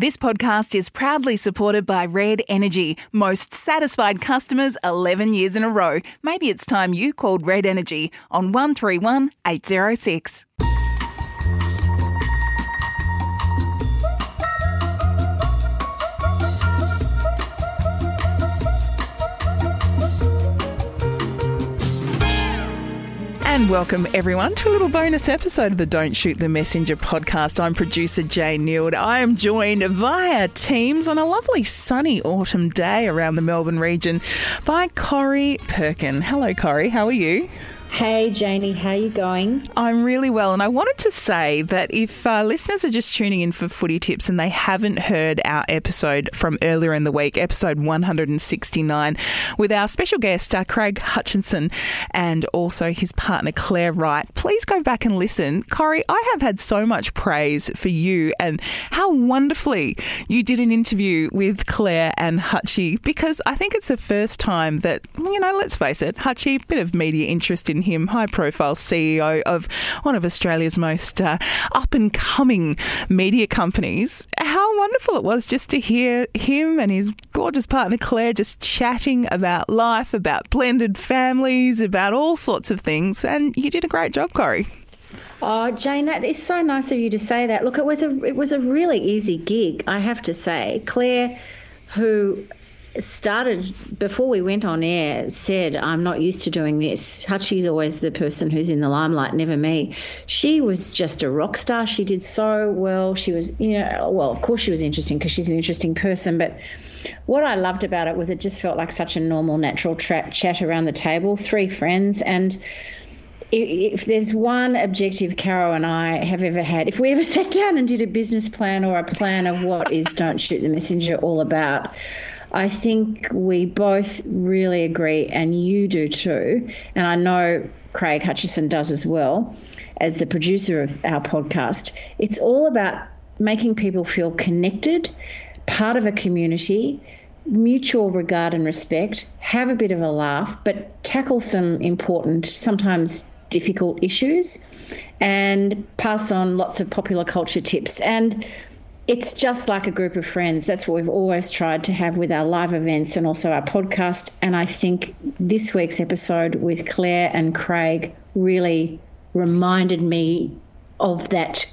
This podcast is proudly supported by Red Energy. Most satisfied customers 11 years in a row. Maybe it's time you called Red Energy on 131 806. And welcome everyone to a little bonus episode of the Don't Shoot the Messenger podcast. I'm producer Jane Nield. I am joined via Teams on a lovely sunny autumn day around the Melbourne region by Corrie Perkin. Hello, Corrie. How are you? Hey, Janie, how you going? I'm really well, and I wanted to say that if uh, listeners are just tuning in for footy tips and they haven't heard our episode from earlier in the week, episode 169, with our special guest uh, Craig Hutchison and also his partner Claire Wright, please go back and listen. Corrie, I have had so much praise for you and how wonderfully you did an interview with Claire and Hutchie because I think it's the first time that you know, let's face it, Hutchie, bit of media interest in him, high profile CEO of one of Australia's most uh, up and coming media companies. How wonderful it was just to hear him and his gorgeous partner Claire just chatting about life, about blended families, about all sorts of things. And you did a great job, Corrie. Oh, Jane, that is so nice of you to say that. Look, it was a it was a really easy gig, I have to say. Claire, who started before we went on air said i'm not used to doing this. Hutchie's always the person who's in the limelight never me. She was just a rock star. She did so well. She was you know well of course she was interesting because she's an interesting person but what i loved about it was it just felt like such a normal natural tra- chat around the table three friends and if there's one objective Caro and I have ever had, if we ever sat down and did a business plan or a plan of what is Don't Shoot the Messenger all about, I think we both really agree, and you do too. And I know Craig Hutchison does as well, as the producer of our podcast. It's all about making people feel connected, part of a community, mutual regard and respect, have a bit of a laugh, but tackle some important, sometimes difficult issues, and pass on lots of popular culture tips. And it's just like a group of friends. That's what we've always tried to have with our live events and also our podcast. And I think this week's episode with Claire and Craig really reminded me of that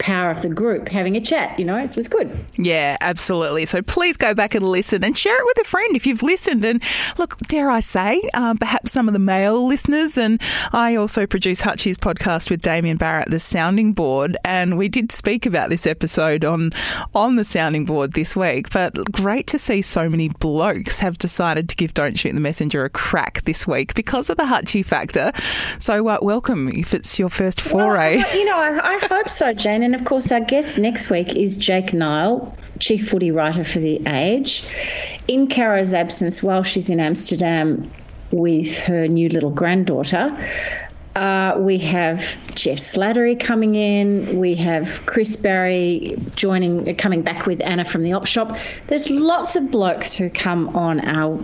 power of the group having a chat. You know, it was good. Yeah, absolutely. So please go back and listen and share it with a friend if you've listened. And look, dare I say, um, perhaps some of the male listeners. And I also produce Hutchie's podcast with Damian Barrett, the Sounding Board, and we did speak about this episode on on the Sounding Board this week. But great to see so many blokes have decided to give Don't Shoot the Messenger a crack this week because of the Hutchie factor. So uh, welcome if it's your first foray. Well, you know, I, I hope so, Jane. And of course, our guest next week is Jake Niall, chief footy writer for The Age. In Caro's absence, while she's in Amsterdam with her new little granddaughter, uh, we have Jeff Slattery coming in. We have Chris Barry joining, coming back with Anna from the Op Shop. There's lots of blokes who come on our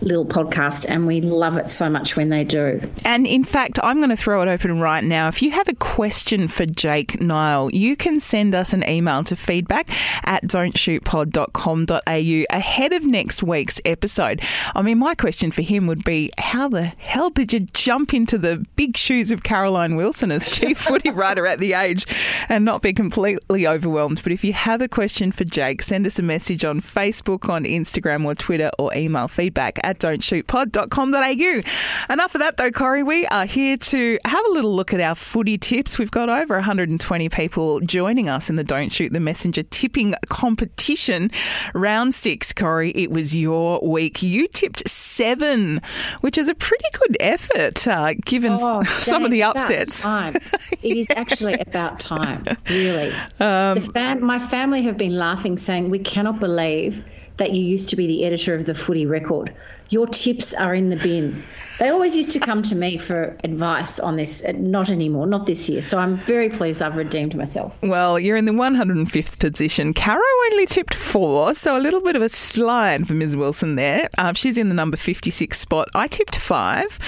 little podcast, and we love it so much when they do. And in fact, I'm going to throw it open right now. If you have a question for Jake Niall, you can send us an email to feedback at don'tshootpod.com.au ahead of next week's episode. I mean, my question for him would be how the hell did you jump into the big shoes of Caroline Wilson as chief footy writer at the age and not be completely overwhelmed? But if you have a question for Jake, send us a message on Facebook, on Instagram, or Twitter, or email feedback at don'tshootpod.com.au. Enough of that though, Corrie. We are here to have a little look at our footy tips. We've got over 120 people joining us in the Don't Shoot the Messenger tipping competition. Round six, Corrie, it was your week. You tipped seven, which is a pretty good effort uh, given oh, some of the upsets. Time. it is actually about time, really. Um, fam- my family have been laughing, saying, We cannot believe that you used to be the editor of the footy record. Your tips are in the bin. They always used to come to me for advice on this. Uh, not anymore, not this year. So I'm very pleased I've redeemed myself. Well, you're in the 105th position. Caro only tipped four, so a little bit of a slide for Ms. Wilson there. Uh, she's in the number 56 spot. I tipped five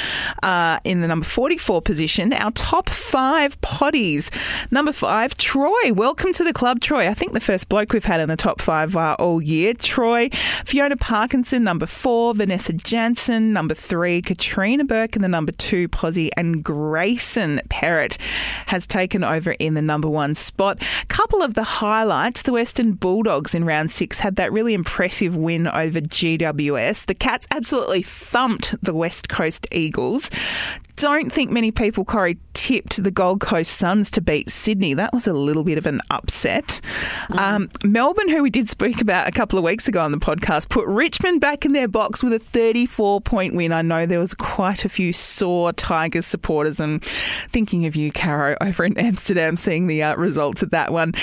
uh, in the number 44 position. Our top five potties. Number five, Troy. Welcome to the club, Troy. I think the first bloke we've had in the top five uh, all year. Troy, Fiona Parkinson, number four, Vanessa Jansen, number three, Katrina Burke in the number two, Posy, and Grayson Perrett has taken over in the number one spot. A Couple of the highlights the Western Bulldogs in round six had that really impressive win over GWS. The Cats absolutely thumped the West Coast Eagles don't think many people, Corrie, tipped the Gold Coast Suns to beat Sydney. That was a little bit of an upset. Um, Melbourne, who we did speak about a couple of weeks ago on the podcast, put Richmond back in their box with a 34 point win. I know there was quite a few sore Tigers supporters, and thinking of you, Caro, over in Amsterdam, seeing the uh, results of that one.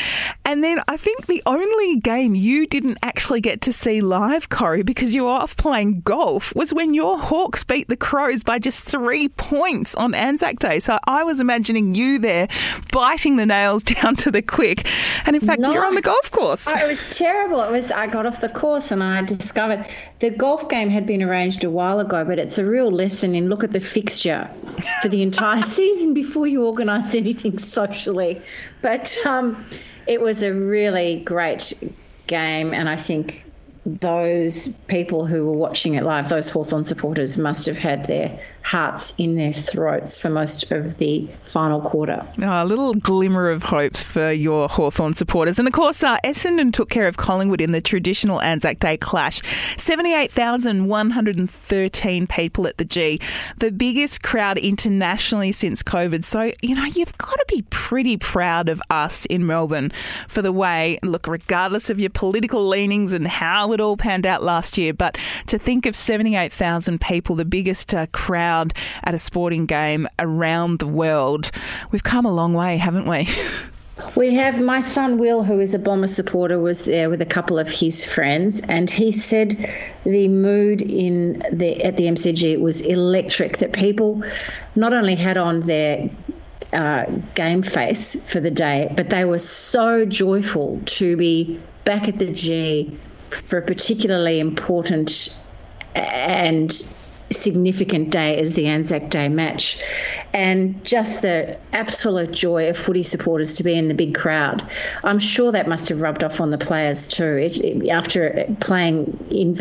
And then I think the only game you didn't actually get to see live, Corrie, because you were off playing golf, was when your Hawks beat the Crows by just three points points on Anzac Day. So I was imagining you there biting the nails down to the quick. And in fact, no, you're on the golf course. it was terrible. It was I got off the course and I discovered the golf game had been arranged a while ago, but it's a real lesson in look at the fixture for the entire season before you organise anything socially. But um, it was a really great game, and I think those people who were watching it live, those Hawthorn supporters, must have had their hearts in their throats for most of the final quarter. Oh, a little glimmer of hopes for your Hawthorn supporters. And of course, uh, Essendon took care of Collingwood in the traditional Anzac Day clash. 78,113 people at the G, the biggest crowd internationally since COVID. So, you know, you've got to be pretty proud of us in Melbourne for the way, look, regardless of your political leanings and how it all panned out last year, but to think of 78,000 people, the biggest uh, crowd crowd at a sporting game around the world. We've come a long way, haven't we? We have my son Will, who is a Bomber supporter, was there with a couple of his friends, and he said the mood in the at the MCG was electric. That people not only had on their uh, game face for the day, but they were so joyful to be back at the G for a particularly important and significant day as the Anzac Day match. And just the absolute joy of footy supporters to be in the big crowd. I'm sure that must have rubbed off on the players too. It, it, after playing in,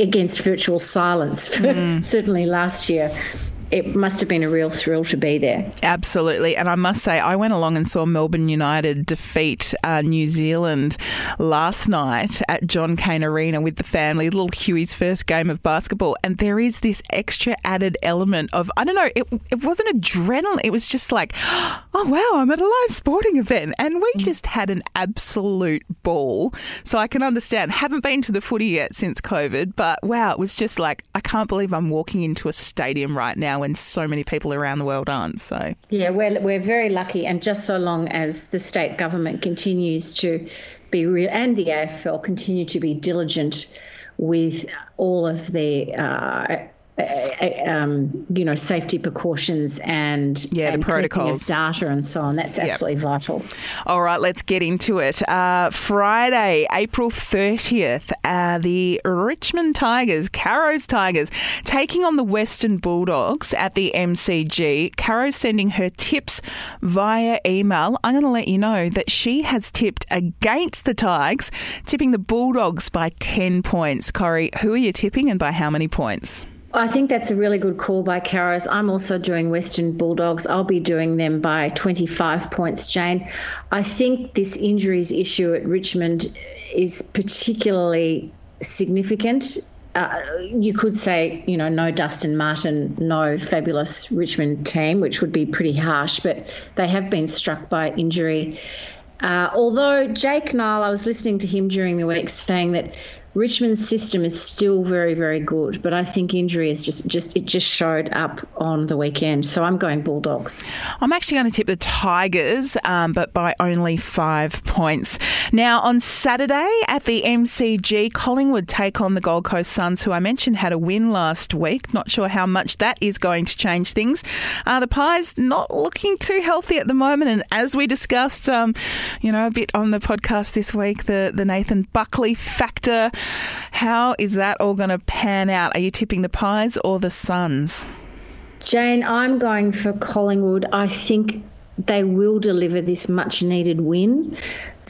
against virtual silence, mm. certainly last year, it must have been a real thrill to be there. Absolutely. And I must say, I went along and saw Melbourne United defeat uh, New Zealand last night at John Cain Arena with the family, little Huey's first game of basketball. And there is this extra added element of, I don't know, it, it wasn't adrenaline. It was just like, oh, wow, I'm at a live sporting event. And we mm. just had an absolute ball. So I can understand. Haven't been to the footy yet since COVID, but wow, it was just like, I can't believe I'm walking into a stadium right now when so many people around the world aren't. So yeah, we're we're very lucky, and just so long as the state government continues to be real and the AFL continue to be diligent with all of the uh, um, you know, safety precautions and yeah, and the protocols, data, and so on. That's absolutely yep. vital. All right, let's get into it. Uh, Friday, April thirtieth, uh, the Richmond Tigers, Caro's Tigers, taking on the Western Bulldogs at the MCG. Caro's sending her tips via email. I'm going to let you know that she has tipped against the Tigers, tipping the Bulldogs by ten points. Corrie, who are you tipping and by how many points? I think that's a really good call by Caros. I'm also doing Western Bulldogs. I'll be doing them by 25 points, Jane. I think this injuries issue at Richmond is particularly significant. Uh, you could say, you know, no Dustin Martin, no fabulous Richmond team, which would be pretty harsh, but they have been struck by injury. Uh, although Jake Niall, I was listening to him during the week saying that Richmond's system is still very, very good, but I think injury is just, just it just showed up on the weekend. So I'm going Bulldogs. I'm actually going to tip the Tigers, um, but by only five points. Now on Saturday at the MCG, Collingwood take on the Gold Coast Suns, who I mentioned had a win last week. Not sure how much that is going to change things. Uh, the Pies not looking too healthy at the moment, and as we discussed, um, you know, a bit on the podcast this week, the the Nathan Buckley factor. How is that all going to pan out? Are you tipping the Pies or the Suns? Jane, I'm going for Collingwood. I think they will deliver this much needed win.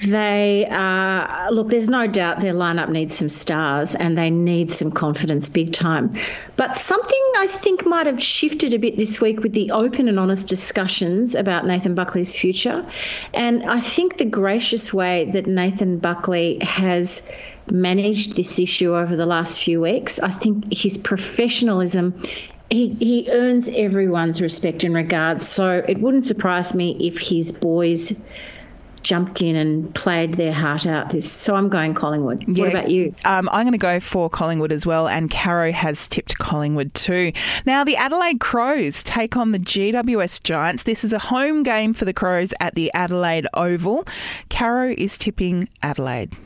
They uh, look, there's no doubt their lineup needs some stars and they need some confidence big time. But something I think might have shifted a bit this week with the open and honest discussions about Nathan Buckley's future. And I think the gracious way that Nathan Buckley has managed this issue over the last few weeks, I think his professionalism he, he earns everyone's respect and regard. So it wouldn't surprise me if his boys jumped in and played their heart out. This, so I'm going Collingwood. Yeah, what about you? Um, I'm going to go for Collingwood as well, and Caro has tipped Collingwood too. Now the Adelaide Crows take on the GWS Giants. This is a home game for the Crows at the Adelaide Oval. Caro is tipping Adelaide.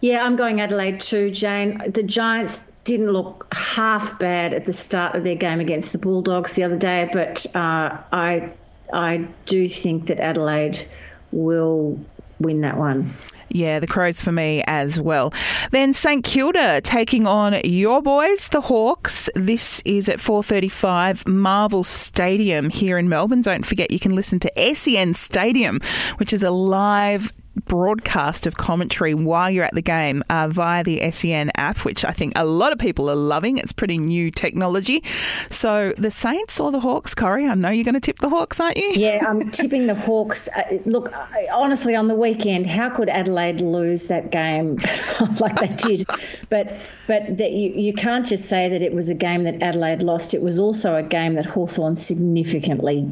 Yeah, I'm going Adelaide too, Jane. The Giants didn't look half bad at the start of their game against the Bulldogs the other day, but uh, I I do think that Adelaide will win that one. Yeah, the Crows for me as well. Then St Kilda taking on your boys, the Hawks. This is at 4:35 Marvel Stadium here in Melbourne. Don't forget you can listen to SEN Stadium, which is a live broadcast of commentary while you're at the game uh, via the SEN app, which I think a lot of people are loving. It's pretty new technology. So the Saints or the Hawks, Corrie? I know you're going to tip the Hawks, aren't you? Yeah, I'm tipping the Hawks. Uh, look, honestly, on the weekend, how could Adelaide lose that game like they did? But but that you, you can't just say that it was a game that Adelaide lost. It was also a game that Hawthorn significantly,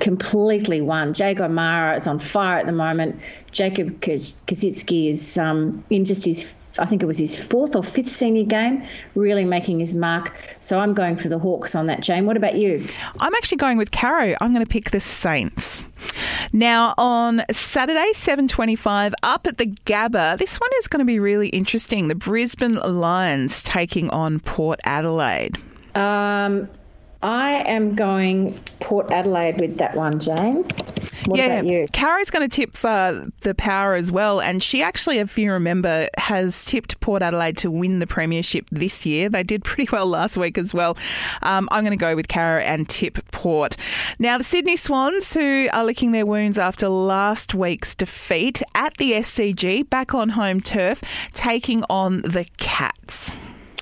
completely won. Jacob Mara is on fire at the moment. Jacob Koschitzke is um, in just his, I think it was his fourth or fifth senior game, really making his mark. So I'm going for the Hawks on that, Jane. What about you? I'm actually going with Caro. I'm going to pick the Saints. Now on Saturday, 7:25, up at the Gabba. This one is going to be really interesting. The Brisbane Lions taking on Port Adelaide. Um, I am going Port Adelaide with that one, Jane. What yeah, about you? Going to tip uh, the power as well. And she actually, if you remember, has tipped Port Adelaide to win the Premiership this year. They did pretty well last week as well. Um, I'm going to go with Caro and tip Port. Now, the Sydney Swans, who are licking their wounds after last week's defeat at the SCG, back on home turf, taking on the Cats.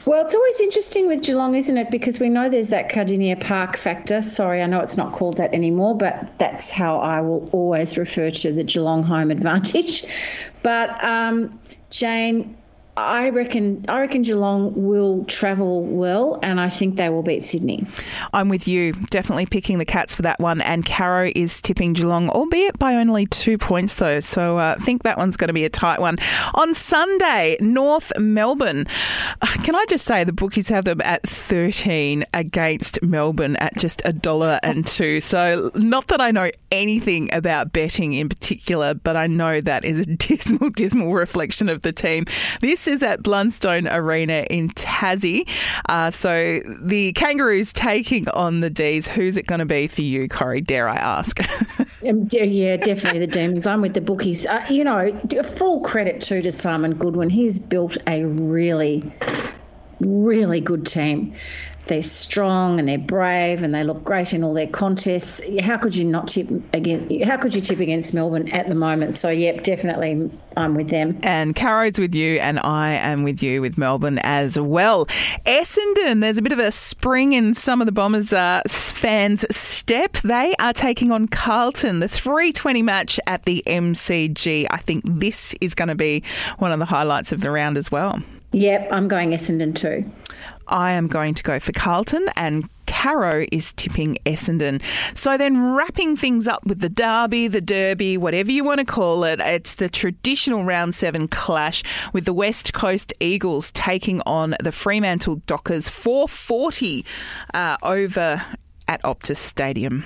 Well, it's always interesting with Geelong, isn't it? Because we know there's that Kardinia Park factor. Sorry, I know it's not called that anymore, but that's how I will always refer to the Geelong home advantage. But um, Jane, I reckon I reckon Geelong will travel well, and I think they will beat Sydney. I'm with you. Definitely picking the Cats for that one, and Caro is tipping Geelong, albeit by only two points though. So uh, I think that one's going to be a tight one. On Sunday, North Melbourne. Can I just say the bookies have them at 13 against Melbourne at just a dollar and two. So not that I know anything about betting in particular, but I know that is a dismal, dismal reflection of the team. This is at Blundstone Arena in Tassie. Uh, so the Kangaroos taking on the D's. Who's it going to be for you, Corrie? Dare I ask? Um, yeah, definitely the Demons. I'm with the bookies. Uh, you know, full credit too to Simon Goodwin. He's built a really, really good team they're strong and they're brave and they look great in all their contests. How could you not tip again? How could you tip against Melbourne at the moment? So, yep, definitely, I'm with them. And Caro's with you, and I am with you with Melbourne as well. Essendon, there's a bit of a spring in some of the Bombers uh, fans' step. They are taking on Carlton, the 320 match at the MCG. I think this is going to be one of the highlights of the round as well. Yep, I'm going Essendon too. I am going to go for Carlton and Caro is tipping Essendon. So then wrapping things up with the derby, the derby, whatever you want to call it, it's the traditional round seven clash with the West Coast Eagles taking on the Fremantle Dockers 440 uh, over at Optus Stadium.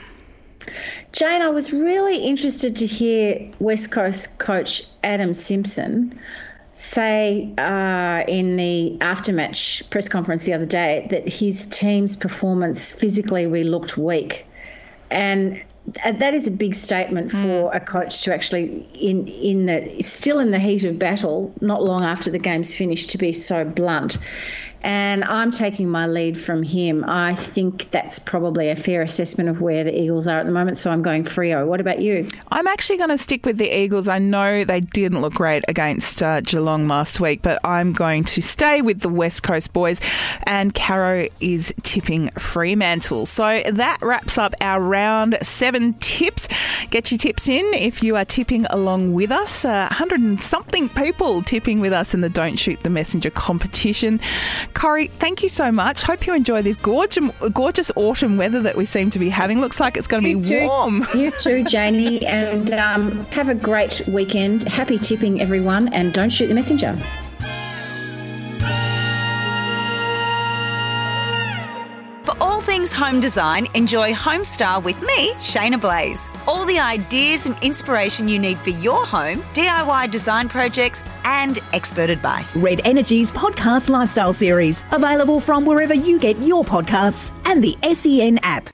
Jane, I was really interested to hear West Coast coach Adam Simpson say uh, in the aftermatch press conference the other day that his team's performance physically we looked weak, and that is a big statement hmm. for mm. a coach to actually in in the still in the heat of battle, not long after the game's finished, to be so blunt and I'm taking my lead from him. I think that's probably a fair assessment of where the Eagles are at the moment. So I'm going Freo. What about you? I'm actually going to stick with the Eagles. I know they didn't look great against uh, Geelong last week, but I'm going to stay with the West Coast boys. And Caro is tipping Fremantle. So that wraps up our round seven tips. Get your tips in if you are tipping along with us. Uh, 100 and something people tipping with us in the Don't Shoot the Messenger competition. Corrie, thank you so much. Hope you enjoy this gorgeous, gorgeous autumn weather that we seem to be having. Looks like it's going to be too. warm. You too, Janie, and um, have a great weekend. Happy tipping, everyone, and don't shoot the messenger. Home design, enjoy Homestar with me, Shaynna Blaze. All the ideas and inspiration you need for your home, DIY design projects, and expert advice. Red Energy's podcast lifestyle series, available from wherever you get your podcasts and the SEN app.